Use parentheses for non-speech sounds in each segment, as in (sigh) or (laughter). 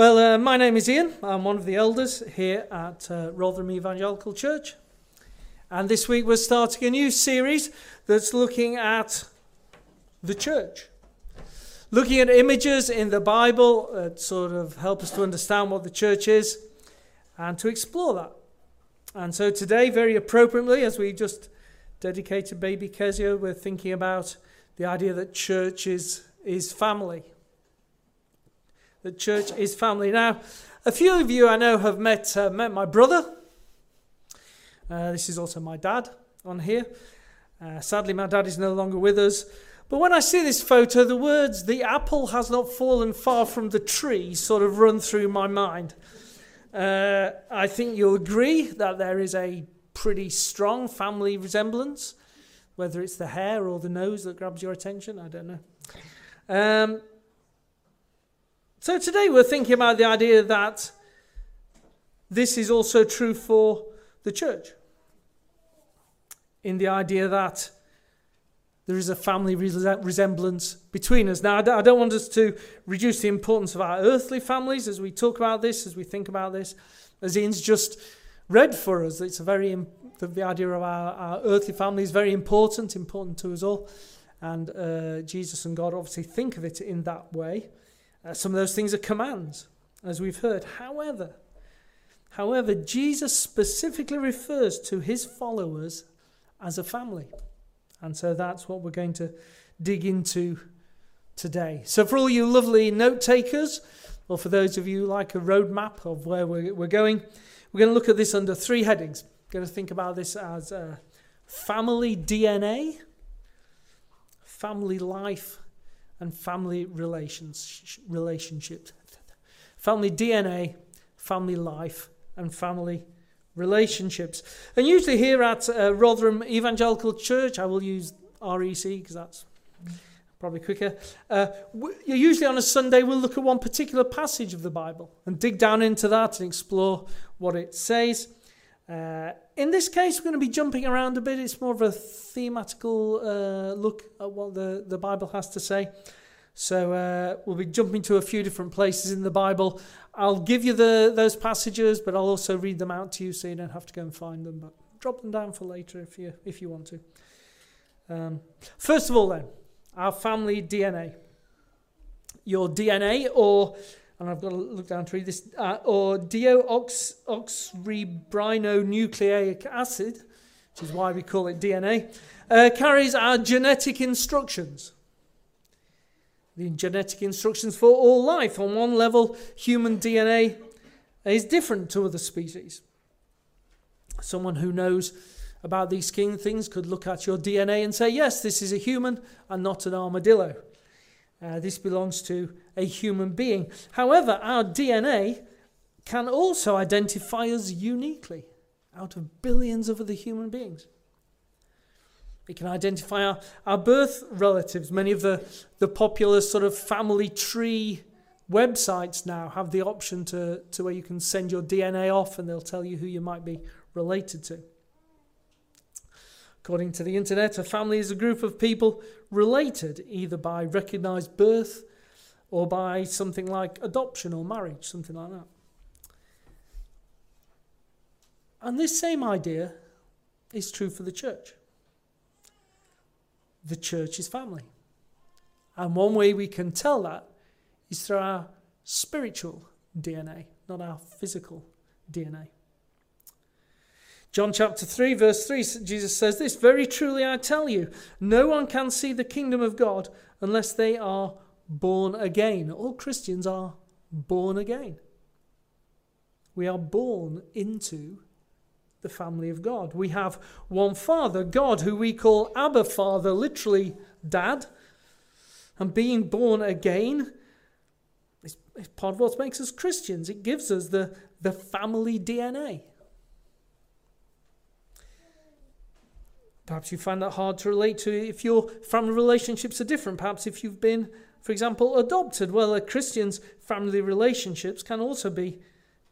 Well, uh, my name is Ian. I'm one of the elders here at uh, Rotherham Evangelical Church. And this week we're starting a new series that's looking at the church. Looking at images in the Bible that sort of help us to understand what the church is and to explore that. And so today, very appropriately, as we just dedicated baby Kezia, we're thinking about the idea that church is, is family. The church is family. Now, a few of you I know have met, uh, met my brother. Uh, this is also my dad on here. Uh, sadly, my dad is no longer with us. But when I see this photo, the words, the apple has not fallen far from the tree, sort of run through my mind. Uh, I think you'll agree that there is a pretty strong family resemblance, whether it's the hair or the nose that grabs your attention, I don't know. Um, so today we're thinking about the idea that this is also true for the church. In the idea that there is a family resemblance between us. Now, I don't want us to reduce the importance of our earthly families as we talk about this, as we think about this. As Ian's just read for us, it's a very the idea of our, our earthly family is very important, important to us all. And uh, Jesus and God obviously think of it in that way. Uh, some of those things are commands, as we've heard. However, however, Jesus specifically refers to his followers as a family. And so that's what we're going to dig into today. So, for all you lovely note takers, or for those of you like a roadmap of where we're, we're going, we're going to look at this under three headings. We're going to think about this as uh, family DNA, family life, and family relations, relationships. Family DNA, family life, and family relationships. And usually here at uh, Rotherham Evangelical Church, I will use REC because that's probably quicker. Uh, usually on a Sunday, we'll look at one particular passage of the Bible and dig down into that and explore what it says. Uh, in this case, we're going to be jumping around a bit. It's more of a thematical uh, look at what the, the Bible has to say. So uh, we'll be jumping to a few different places in the Bible. I'll give you the those passages, but I'll also read them out to you so you don't have to go and find them. But drop them down for later if you if you want to. Um, first of all, then, our family DNA. Your DNA, or and I've got to look down to read this, uh, or deoxyribonucleic acid, which is why we call it DNA, uh, carries our genetic instructions. The genetic instructions for all life. On one level, human DNA is different to other species. Someone who knows about these things could look at your DNA and say, yes, this is a human and not an armadillo. Uh, this belongs to a human being. However, our DNA can also identify us uniquely out of billions of other human beings. It can identify our, our birth relatives. Many of the, the popular sort of family tree websites now have the option to, to where you can send your DNA off and they'll tell you who you might be related to. According to the internet, a family is a group of people related either by recognized birth or by something like adoption or marriage, something like that. And this same idea is true for the church. The church is family. And one way we can tell that is through our spiritual DNA, not our physical DNA. John chapter 3, verse 3, Jesus says this Very truly I tell you, no one can see the kingdom of God unless they are born again. All Christians are born again. We are born into the family of God. We have one Father, God, who we call Abba Father, literally Dad. And being born again is, part of what makes us Christians. It gives us the, the family DNA. Perhaps you find that hard to relate to if your family relationships are different. Perhaps if you've been, for example, adopted. Well, a Christian's family relationships can also be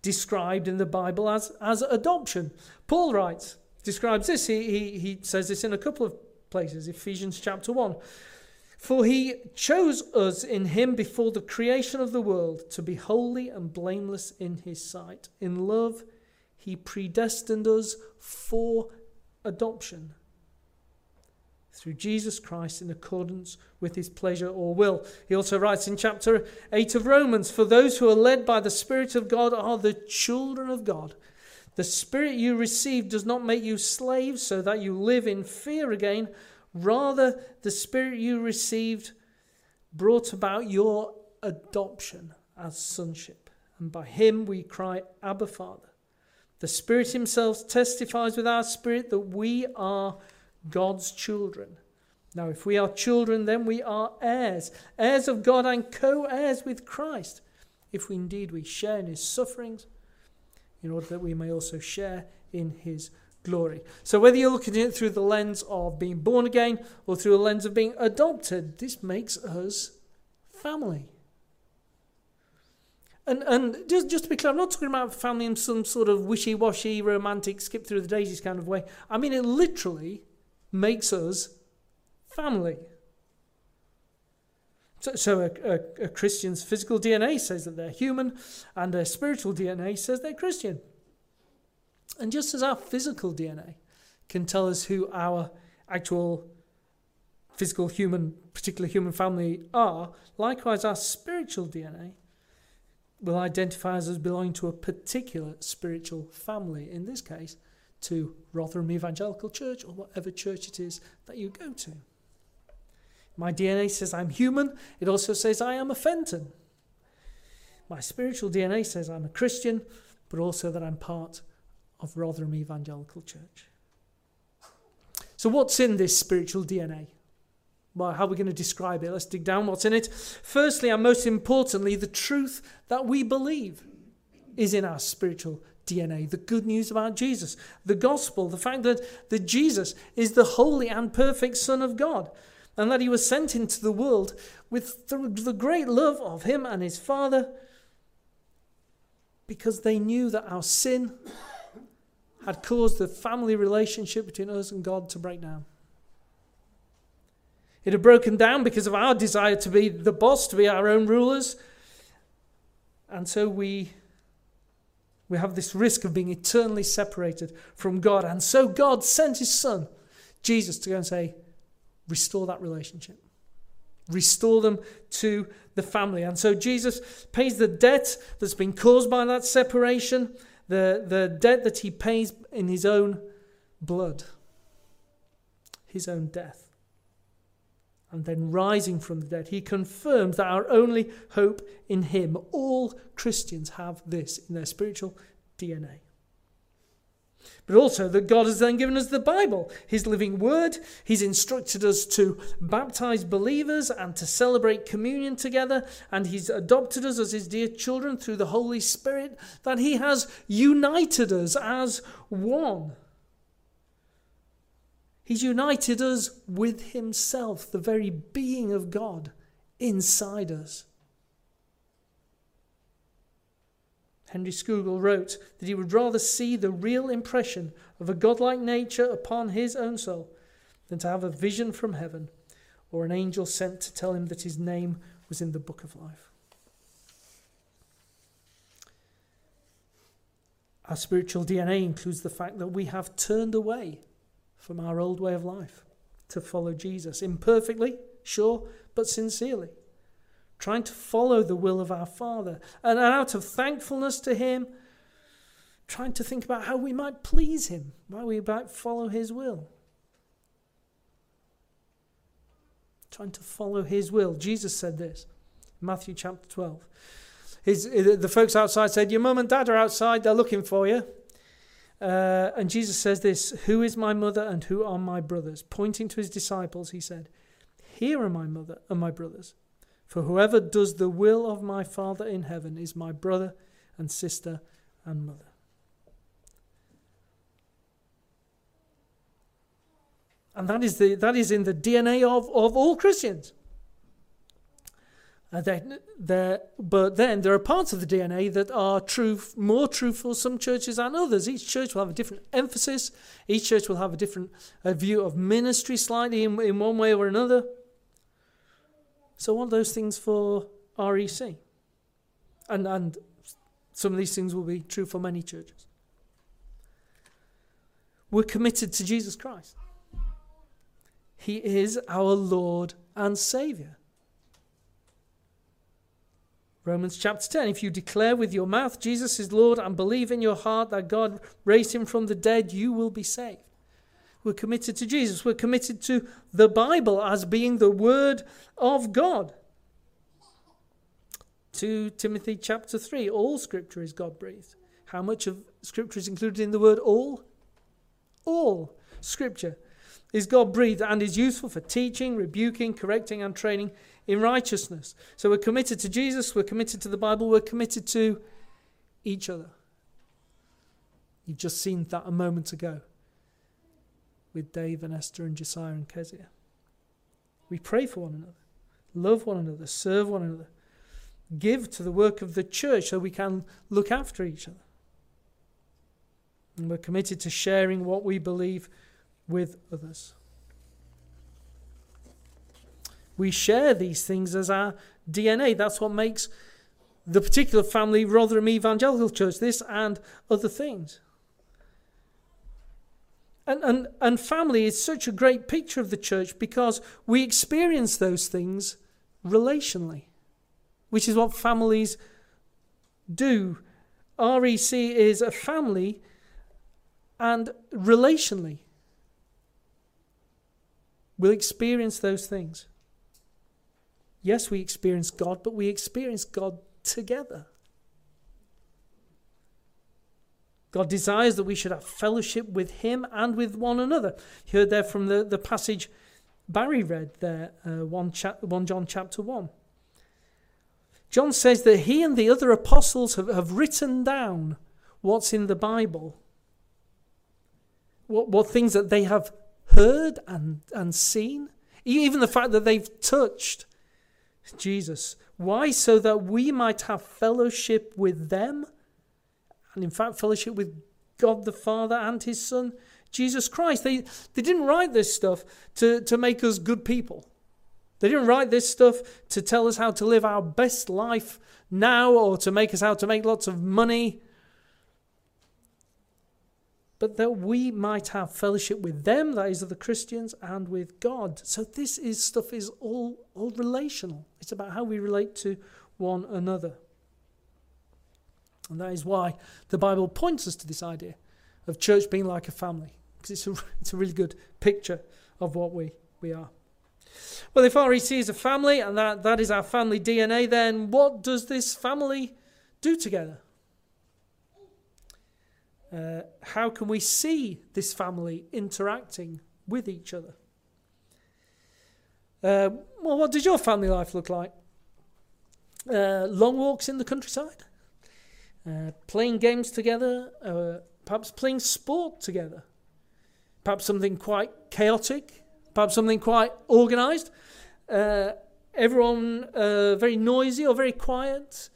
described in the Bible as, as adoption. Paul writes, describes this. He, he, he says this in a couple of places, Ephesians chapter 1. For he chose us in him before the creation of the world to be holy and blameless in his sight. In love, he predestined us for adoption through Jesus Christ in accordance with his pleasure or will. He also writes in chapter 8 of Romans For those who are led by the Spirit of God are the children of God. The Spirit you received does not make you slaves so that you live in fear again. Rather, the Spirit you received brought about your adoption as sonship. And by him we cry, Abba, Father. The Spirit Himself testifies with our spirit that we are God's children. Now, if we are children, then we are heirs, heirs of God and co heirs with Christ, if we indeed we share in his sufferings, in order that we may also share in his glory. So, whether you're looking at it through the lens of being born again or through a lens of being adopted, this makes us family. And, and just, just to be clear, I'm not talking about family in some sort of wishy washy, romantic, skip through the daisies kind of way. I mean, it literally makes us family. So, so a, a, a, Christian's physical DNA says that they're human, and a spiritual DNA says they're Christian. And just as our physical DNA can tell us who our actual physical human, particular human family are, likewise our spiritual DNA will identify us as belonging to a particular spiritual family. In this case, to Rotherham Evangelical Church or whatever church it is that you go to. My DNA says I'm human, it also says I am a Fenton. My spiritual DNA says I'm a Christian, but also that I'm part of Rotherham Evangelical Church. So, what's in this spiritual DNA? Well, how are we going to describe it? Let's dig down what's in it. Firstly, and most importantly, the truth that we believe is in our spiritual DNA, the good news about Jesus, the gospel, the fact that, that Jesus is the holy and perfect Son of God, and that he was sent into the world with the, the great love of him and his Father because they knew that our sin had caused the family relationship between us and God to break down. It had broken down because of our desire to be the boss, to be our own rulers. And so we we have this risk of being eternally separated from God. And so God sent his son, Jesus, to go and say, restore that relationship. Restore them to the family. And so Jesus pays the debt that's been caused by that separation, the, the debt that he pays in his own blood, his own death and then rising from the dead, he confirms that our only hope in him. All Christians have this in their spiritual DNA. But also that God has then given us the Bible, His living word. He's instructed us to baptize believers and to celebrate communion together. And He's adopted us as His dear children through the Holy Spirit, that He has united us as one. He's united us with Himself, the very being of God inside us. Henry Scougal wrote that he would rather see the real impression of a godlike nature upon his own soul than to have a vision from heaven or an angel sent to tell him that his name was in the book of life. Our spiritual DNA includes the fact that we have turned away from our old way of life to follow Jesus. Imperfectly, sure, but sincerely. Trying to follow the will of our Father. And out of thankfulness to Him, trying to think about how we might please Him, how we might follow His will. Trying to follow His will. Jesus said this, Matthew chapter 12. His, the folks outside said, Your mum and dad are outside, they're looking for you. Uh, and Jesus says this Who is my mother and who are my brothers? Pointing to his disciples, he said, Here are my mother and my brothers. For whoever does the will of my Father in heaven is my brother and sister and mother. And that is, the, that is in the DNA of, of all Christians. They're, they're, but then there are parts of the DNA that are true, more true for some churches than others. Each church will have a different emphasis. Each church will have a different uh, view of ministry, slightly in, in one way or another. So, what are those things for REC? And, and some of these things will be true for many churches. We're committed to Jesus Christ. He is our Lord and Saviour. Romans chapter 10 If you declare with your mouth Jesus is Lord and believe in your heart that God raised him from the dead, you will be saved. We're committed to Jesus. We're committed to the Bible as being the Word of God. 2 Timothy chapter 3 All Scripture is God breathed. How much of Scripture is included in the word all? All Scripture is God breathed and is useful for teaching, rebuking, correcting, and training in righteousness. So we're committed to Jesus, we're committed to the Bible, we're committed to each other. You've just seen that a moment ago with Dave and Esther and Josiah and Kezia. We pray for one another, love one another, serve one another, give to the work of the church so we can look after each other. And we're committed to sharing what we believe with others. We share these things as our DNA. That's what makes the particular family Rotherham Evangelical Church, this and other things. And, and, and family is such a great picture of the church because we experience those things relationally, which is what families do. REC is a family and relationally. We'll experience those things. Yes, we experience God, but we experience God together. God desires that we should have fellowship with Him and with one another. You heard there from the, the passage Barry read there, uh, 1, cha- 1 John chapter 1. John says that he and the other apostles have, have written down what's in the Bible, what, what things that they have heard and, and seen, even the fact that they've touched Jesus. Why? So that we might have fellowship with them, and in fact, fellowship with God the Father and His Son, Jesus Christ. They, they didn't write this stuff to, to make us good people. They didn't write this stuff to tell us how to live our best life now or to make us how to make lots of money but that we might have fellowship with them, that is, the Christians, and with God. So this is stuff is all, all relational. It's about how we relate to one another. And that is why the Bible points us to this idea of church being like a family, because it's a, (laughs) it's a really good picture of what we, we are. Well, if REC is a family and that, that is our family DNA, then what does this family do together? Uh, how can we see this family interacting with each other? Uh, well, what does your family life look like? Uh, long walks in the countryside, uh, playing games together, uh, perhaps playing sport together, perhaps something quite chaotic, perhaps something quite organised. Uh, everyone very noisy or very quiet.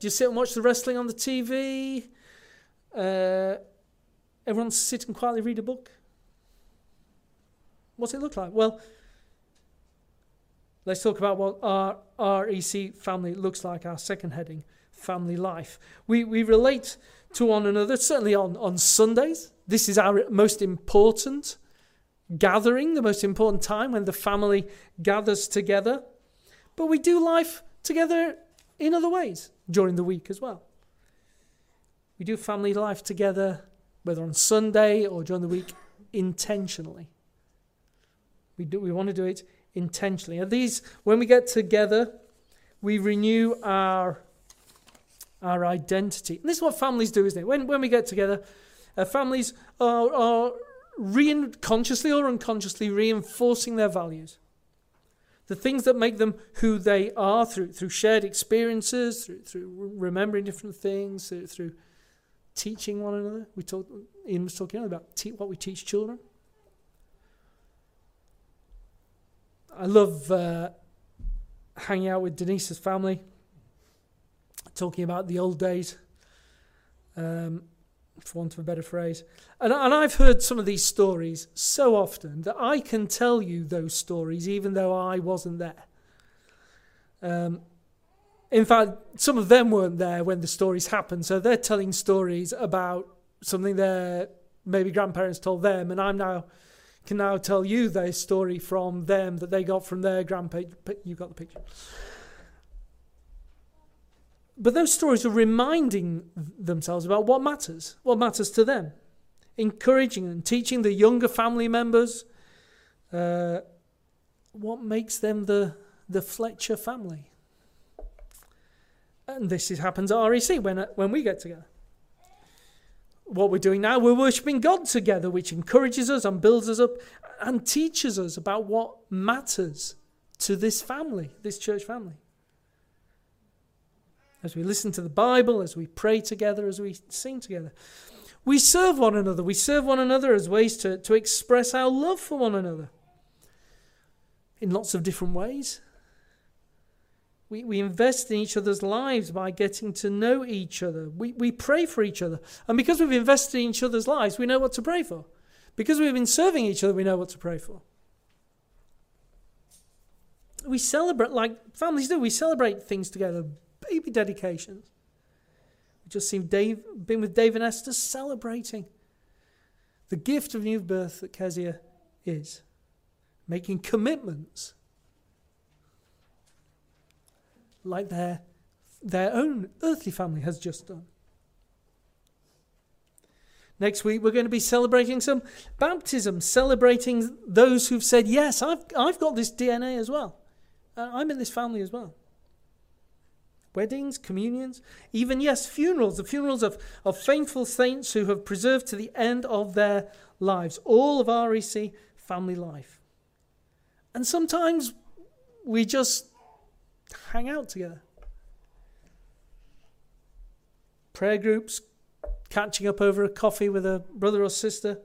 Do you sit and watch the wrestling on the TV? Uh, everyone sit and quietly read a book. What's it look like? Well, let's talk about what our REC family looks like, our second heading, family life. We, we relate to one another, certainly on, on Sundays. This is our most important gathering, the most important time when the family gathers together. But we do life together in other ways during the week as well. We do family life together, whether on Sunday or during the week, intentionally. We, do, we want to do it intentionally. And these, when we get together, we renew our, our identity. And this is what families do, isn't it? When, when we get together, uh, families are, are rein, consciously or unconsciously reinforcing their values. The things that make them who they are through, through shared experiences, through, through remembering different things, through, through teaching one another. We talked, Ian was talking about what we teach children. I love uh, hanging out with Denise's family, talking about the old days, um, for want of a better phrase. And, and I've heard some of these stories so often that I can tell you those stories even though I wasn't there. Um, in fact, some of them weren't there when the stories happened, so they're telling stories about something their maybe grandparents told them, and I'm now can now tell you their story from them that they got from their grandparents. You got the picture. But those stories are reminding themselves about what matters, what matters to them, encouraging and teaching the younger family members uh, what makes them the, the Fletcher family. And this is, happens at REC when, uh, when we get together. What we're doing now, we're worshipping God together, which encourages us and builds us up and teaches us about what matters to this family, this church family as we listen to the Bible, as we pray together, as we sing together. We serve one another. We serve one another as ways to, to express our love for one another in lots of different ways. We, we invest in each other's lives by getting to know each other. We, we pray for each other. And because we've invested in each other's lives, we know what to pray for. Because we've been serving each other, we know what to pray for. We celebrate, like families do, we celebrate things together baby dedications. We just seen Dave, been with Dave and Esther celebrating the gift of new birth that Kezia is, making commitments like their, their own earthly family has just done. Next week, we're going to be celebrating some baptism, celebrating those who've said, Yes, I've, I've got this DNA as well. Uh, I'm in this family as well weddings, communions, even, yes, funerals, the funerals of, of faithful saints who have preserved to the end of their lives, all of REC family life. And sometimes we just hang out together. Prayer groups, catching up over a coffee with a brother or sister,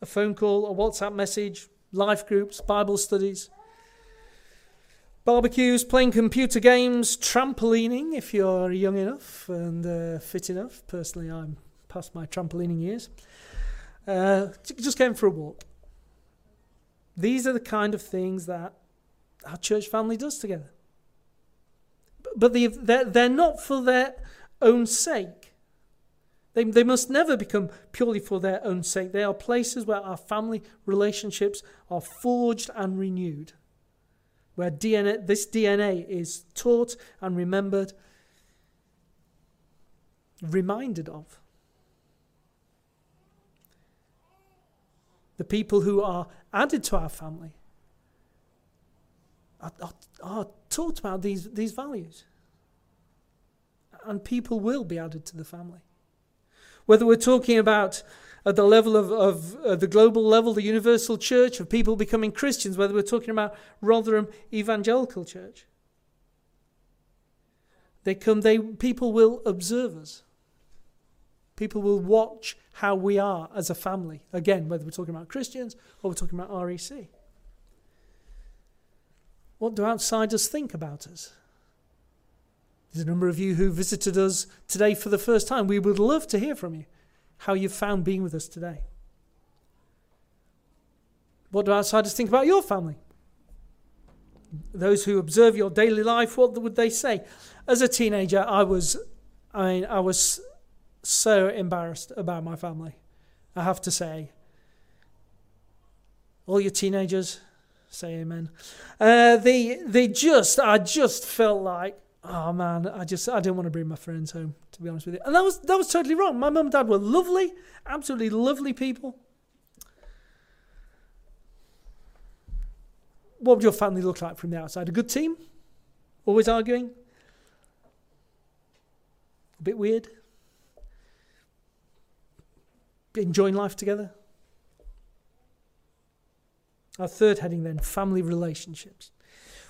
a phone call, a WhatsApp message, life groups, Bible studies barbecues, playing computer games, trampolining if you're young enough and uh, fit enough. Personally, I'm past my trampolining years. Uh, just going for a walk. These are the kind of things that our church family does together. But they're, they're not for their own sake. They, they must never become purely for their own sake. They are places where our family relationships are forged and renewed where DNA, this DNA is taught and remembered, reminded of. The people who are added to our family are, are, are taught about these, these values. And people will be added to the family. Whether we're talking about at the level of, of uh, the global level, the universal church, of people becoming Christians, whether we're talking about Rotherham Evangelical Church. They come, they, people will observe us. People will watch how we are as a family. Again, whether we're talking about Christians or we're talking about REC. What do outsiders think about us? There's a number of you who visited us today for the first time. We would love to hear from you how you've found being with us today. What do outsiders think about your family? Those who observe your daily life, what would they say? As a teenager, I was, I mean, I was so embarrassed about my family. I have to say. All your teenagers, say amen. Uh, they, they just, I just felt like oh man, I just I didn't want to bring my friends home, to be honest with you. And that was that was totally wrong. My mum and dad were lovely, absolutely lovely people. What would your family look like from the outside? A good team? Always arguing? A bit weird? Enjoying life together? Our third heading then family relationships.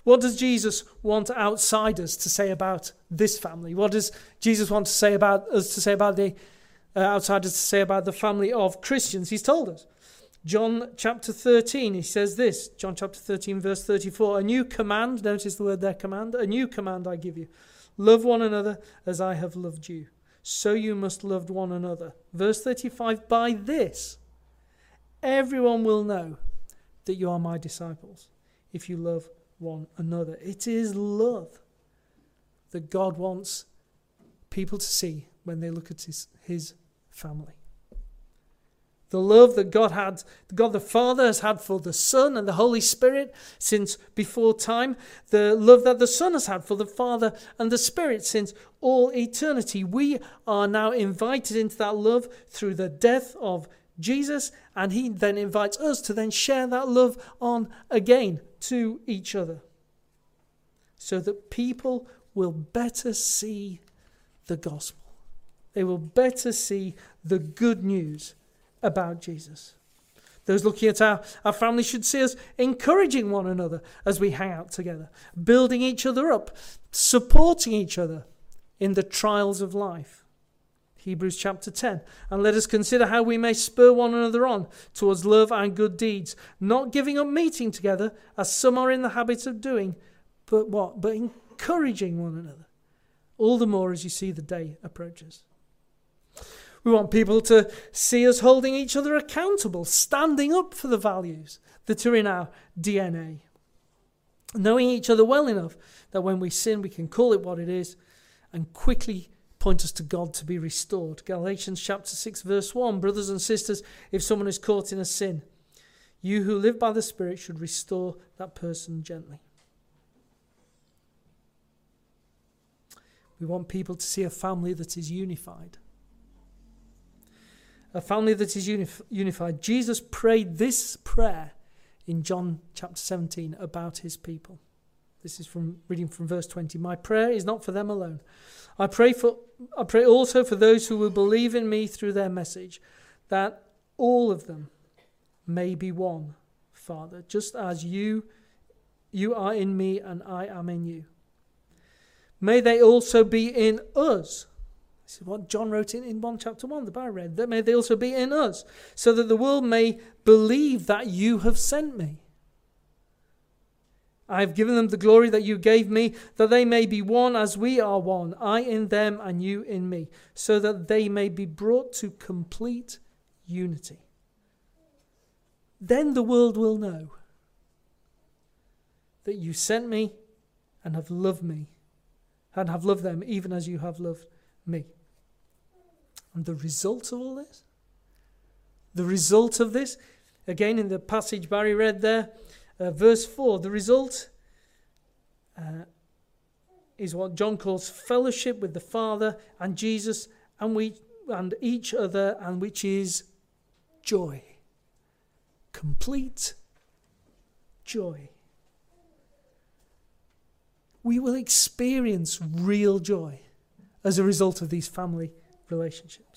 What does Jesus want outsiders to say about this family? What does Jesus want to say about us to say about the uh, outsiders to say about the family of Christians? He's told us. John chapter 13, he says this John chapter 13, verse 34 A new command, notice the word there, command, a new command I give you. Love one another as I have loved you. So you must love one another. Verse 35 By this, everyone will know that you are my disciples if you love one another. It is love that God wants people to see when they look at his, his family. The love that God had, God the Father has had for the Son and the Holy Spirit since before time. The love that the Son has had for the Father and the Spirit since all eternity. We are now invited into that love through the death of Jesus, and He then invites us to then share that love on again to each other so that people will better see the gospel. They will better see the good news about Jesus. Those looking at our, our family should see us encouraging one another as we hang out together, building each other up, supporting each other in the trials of life. Hebrews chapter 10. And let us consider how we may spur one another on towards love and good deeds, not giving up meeting together as some are in the habit of doing, but what? But encouraging one another. All the more as you see the day approaches. We want people to see us holding each other accountable, standing up for the values that are in our DNA. Knowing each other well enough that when we sin, we can call it what it is and quickly point us to God to be restored. Galatians chapter 6, verse 1 Brothers and sisters, if someone is caught in a sin, you who live by the Spirit should restore that person gently. We want people to see a family that is unified a family that is unif- unified. Jesus prayed this prayer in John chapter 17 about his people. This is from reading from verse 20. My prayer is not for them alone. I pray for I pray also for those who will believe in me through their message, that all of them may be one, Father, just as you you are in me and I am in you. May they also be in us this is what John wrote in, in 1 chapter 1 that I read. That may they also be in us, so that the world may believe that you have sent me. I have given them the glory that you gave me, that they may be one as we are one, I in them and you in me, so that they may be brought to complete unity. Then the world will know that you sent me and have loved me, and have loved them even as you have loved me. And the result of all this? The result of this, again in the passage Barry read there, uh, verse 4, the result uh, is what John calls fellowship with the Father and Jesus and, we, and each other, and which is joy. Complete joy. We will experience real joy as a result of these family relationships.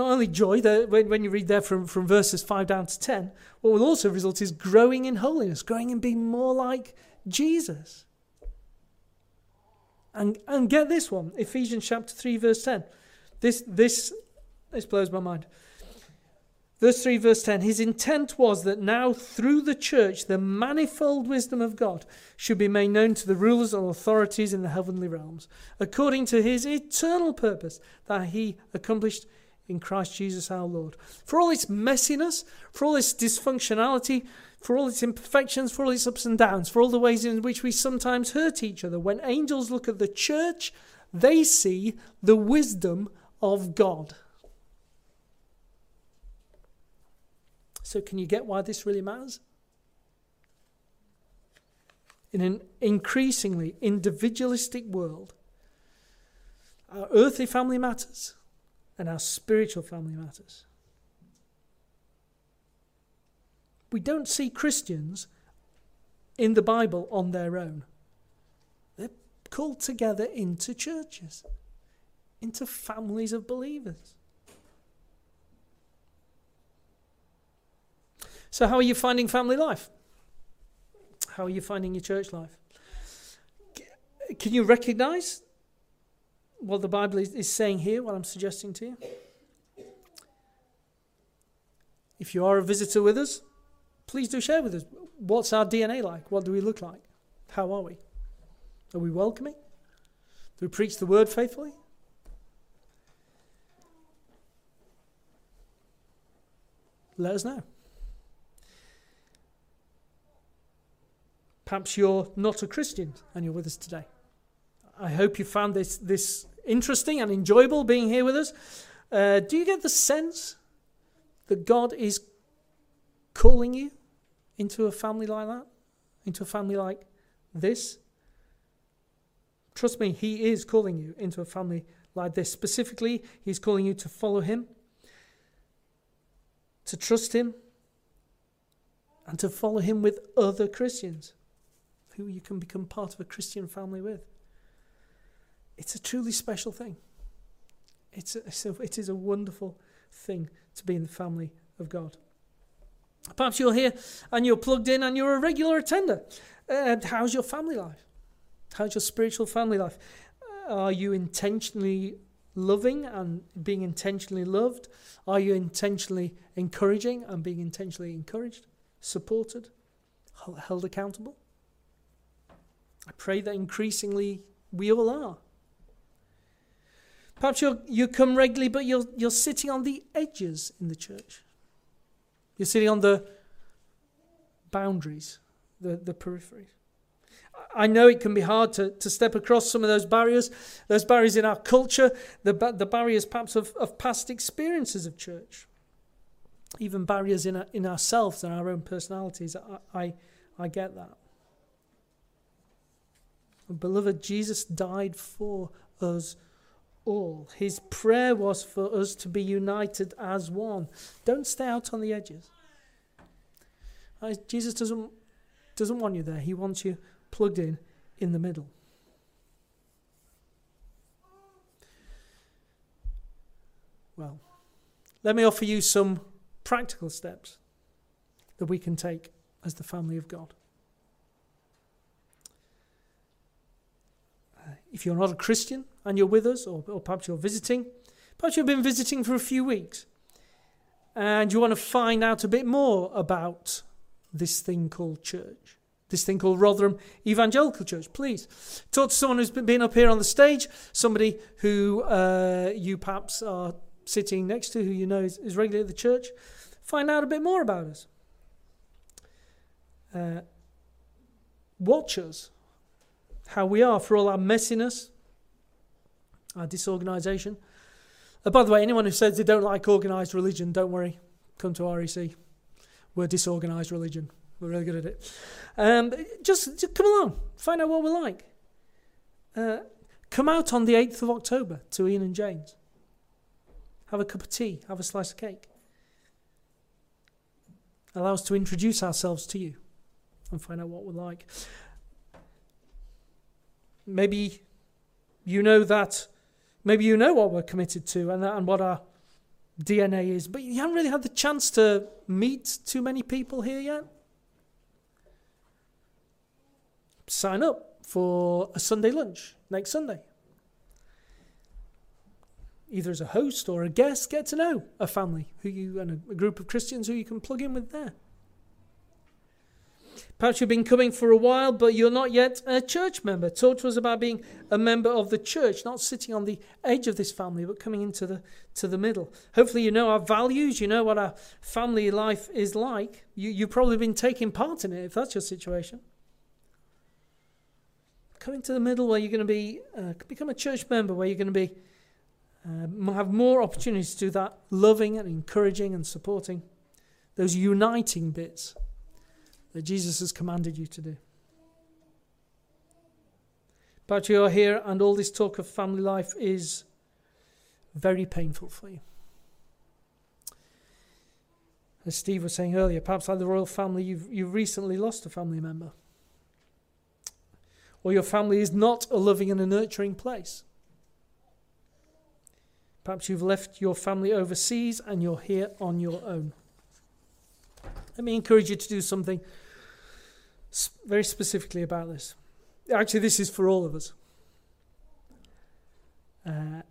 Not only joy, when, when you read there from, from verses 5 down to 10, what will also result is growing in holiness, growing in being more like Jesus. And, and get this one Ephesians chapter 3, verse 10. This, this, this blows my mind. Verse 3, verse 10 His intent was that now through the church the manifold wisdom of God should be made known to the rulers and authorities in the heavenly realms, according to his eternal purpose that he accomplished in Christ Jesus our Lord. For all its messiness, for all its dysfunctionality, for all its imperfections, for all its ups and downs, for all the ways in which we sometimes hurt each other, when angels look at the church, they see the wisdom of God. So, can you get why this really matters? In an increasingly individualistic world, our earthly family matters and our spiritual family matters. We don't see Christians in the Bible on their own. They're called together into churches, into families of believers. So, how are you finding family life? How are you finding your church life? Can you recognize what the Bible is, saying here, what I'm suggesting to you? If you are a visitor with us, please do share with us. What's our DNA like? What do we look like? How are we? Are we welcoming? Do we preach the word faithfully? Let us know. Perhaps you're not a Christian and you're with us today. I hope you found this, this interesting and enjoyable being here with us. Uh, do you get the sense that God is calling you into a family like that? Into a family like this? Trust me, He is calling you into a family like this. Specifically, He's calling you to follow Him, to trust Him, and to follow Him with other Christians who you can become part of a Christian family with. It's a truly special thing. It's a, it's a, it is a wonderful thing to be in the family of God. Perhaps you're here and you're plugged in and you're a regular attender. And how's your family life? How's your spiritual family life? Are you intentionally loving and being intentionally loved? Are you intentionally encouraging and being intentionally encouraged, supported, held accountable? I pray that increasingly we all are. Perhaps you you come regularly, but you're, you're sitting on the edges in the church. You're sitting on the boundaries, the, the peripheries. I know it can be hard to, to step across some of those barriers, those barriers in our culture, the, the barriers perhaps of, of past experiences of church, even barriers in, in ourselves and our own personalities. I, I, I get that. Beloved, Jesus died for us all. His prayer was for us to be united as one. Don't stay out on the edges. Jesus doesn't, doesn't want you there, He wants you plugged in in the middle. Well, let me offer you some practical steps that we can take as the family of God. If you're not a Christian and you're with us, or, or perhaps you're visiting, perhaps you've been visiting for a few weeks and you want to find out a bit more about this thing called church, this thing called Rotherham Evangelical Church, please talk to someone who's been up here on the stage, somebody who uh, you perhaps are sitting next to, who you know is, is regularly at the church. Find out a bit more about us. Uh, watch us how we are, for all our messiness, our disorganisation. Uh, by the way, anyone who says they don't like organised religion, don't worry. Come to REC. We're disorganised religion. We're really good at it. Um, just, just, come along, find out what we're like. Uh, come out on the 8th of October to Ian and James. Have a cup of tea, have a slice of cake. Allow us to introduce ourselves to you and find out what we're like maybe you know that, maybe you know what we're committed to and, that, and what our DNA is, but you haven't really had the chance to meet too many people here yet. Sign up for a Sunday lunch next Sunday. Either as a host or a guest, get to know a family who you and a, a group of Christians who you can plug in with there. Perhaps you've been coming for a while, but you're not yet a church member. Talk to us about being a member of the church, not sitting on the edge of this family, but coming into the to the middle. Hopefully, you know our values. You know what our family life is like. You, you've probably been taking part in it if that's your situation. Coming to the middle, where you're going to be uh, become a church member, where you're going to be uh, have more opportunities to do that, loving and encouraging and supporting those uniting bits that Jesus has commanded you to do. But you are here, and all this talk of family life is very painful for you. As Steve was saying earlier, perhaps like the royal family, you've, you've recently lost a family member. Or your family is not a loving and a nurturing place. Perhaps you've left your family overseas and you're here on your own. Let me encourage you to do something very specifically about this. Actually, this is for all of us. Uh,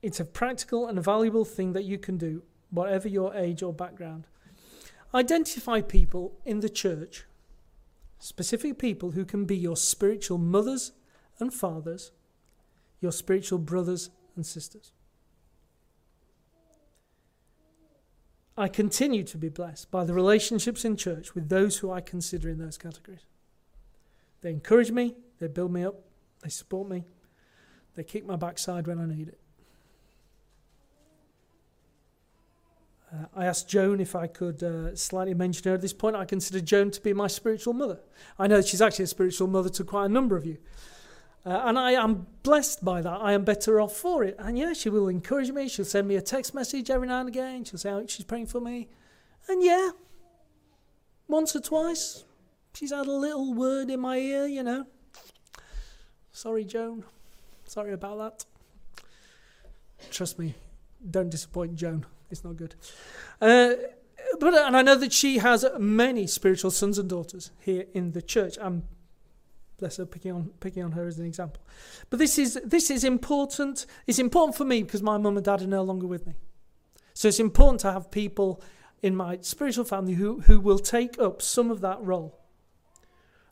it's a practical and valuable thing that you can do, whatever your age or background. Identify people in the church, specific people who can be your spiritual mothers and fathers, your spiritual brothers and sisters. I continue to be blessed by the relationships in church with those who I consider in those categories. They encourage me, they build me up, they support me, they kick my backside when I need it. Uh, I asked Joan if I could uh, slightly mention her at this point. I consider Joan to be my spiritual mother. I know she's actually a spiritual mother to quite a number of you. Uh, and I am blessed by that. I am better off for it. And yeah, she will encourage me. She'll send me a text message every now and again. She'll say she's praying for me. And yeah, once or twice, she's had a little word in my ear, you know. Sorry, Joan. Sorry about that. Trust me, don't disappoint Joan. It's not good. Uh, but and I know that she has many spiritual sons and daughters here in the church. I'm bless her picking on picking on her as an example. But this is this is important. It's important for me because my mum and dad are no longer with me. So it's important to have people in my spiritual family who, who will take up some of that role.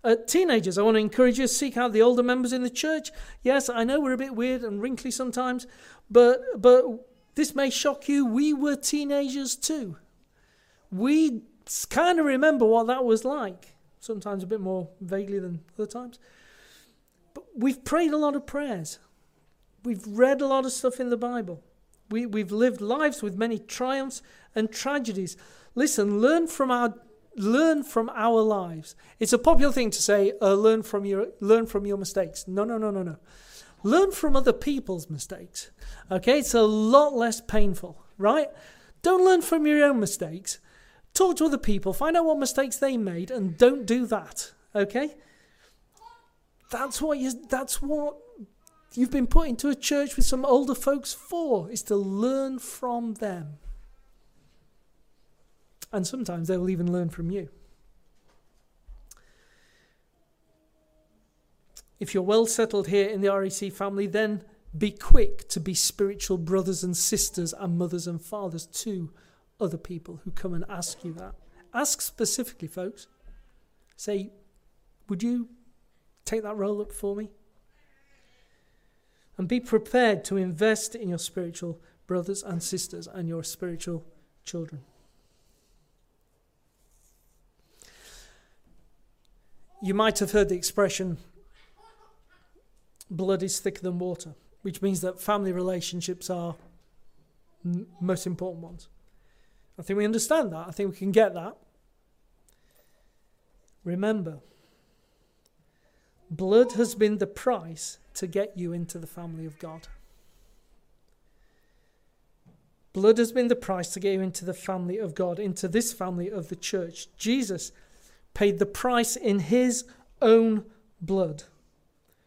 Uh, teenagers, I want to encourage you to seek out the older members in the church. Yes, I know we're a bit weird and wrinkly sometimes, but but this may shock you. We were teenagers too. We kind of remember what that was like, sometimes a bit more vaguely than other times. But we've prayed a lot of prayers. We've read a lot of stuff in the Bible. We, we've lived lives with many triumphs and tragedies. Listen, learn from our learn from our lives. It's a popular thing to say, uh, learn from your learn from your mistakes. No, no, no, no, no. Learn from other people's mistakes. Okay, it's a lot less painful, right? Don't learn from your own mistakes. Talk to other people, find out what mistakes they made, and don't do that. Okay? That's what you that's what you've been put into a church with some older folks for, is to learn from them. And sometimes they will even learn from you. If you're well settled here in the REC family, then be quick to be spiritual brothers and sisters and mothers and fathers to other people who come and ask you that. Ask specifically, folks. Say, would you take that role up for me? And be prepared to invest in your spiritual brothers and sisters and your spiritual children. You might have heard the expression, blood is thicker than water, which means that family relationships are m- most important ones. I think we understand that. I think we can get that. Remember, blood has been the price to get you into the family of God. Blood has been the price to get you into the family of God, into this family of the church. Jesus paid the price in his own blood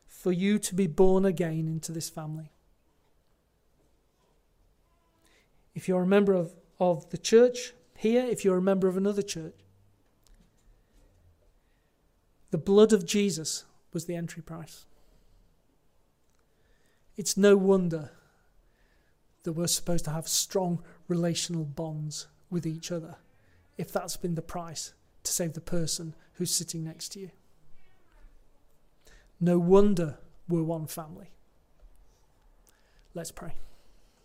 for you to be born again into this family. If you're a member of, of the church here, if you're a member of another church, the blood of Jesus was the entry price. It's no wonder that we're supposed to have strong relational bonds with each other if that's been the price to save the person who's sitting next to you. No wonder we're one family. Let's pray.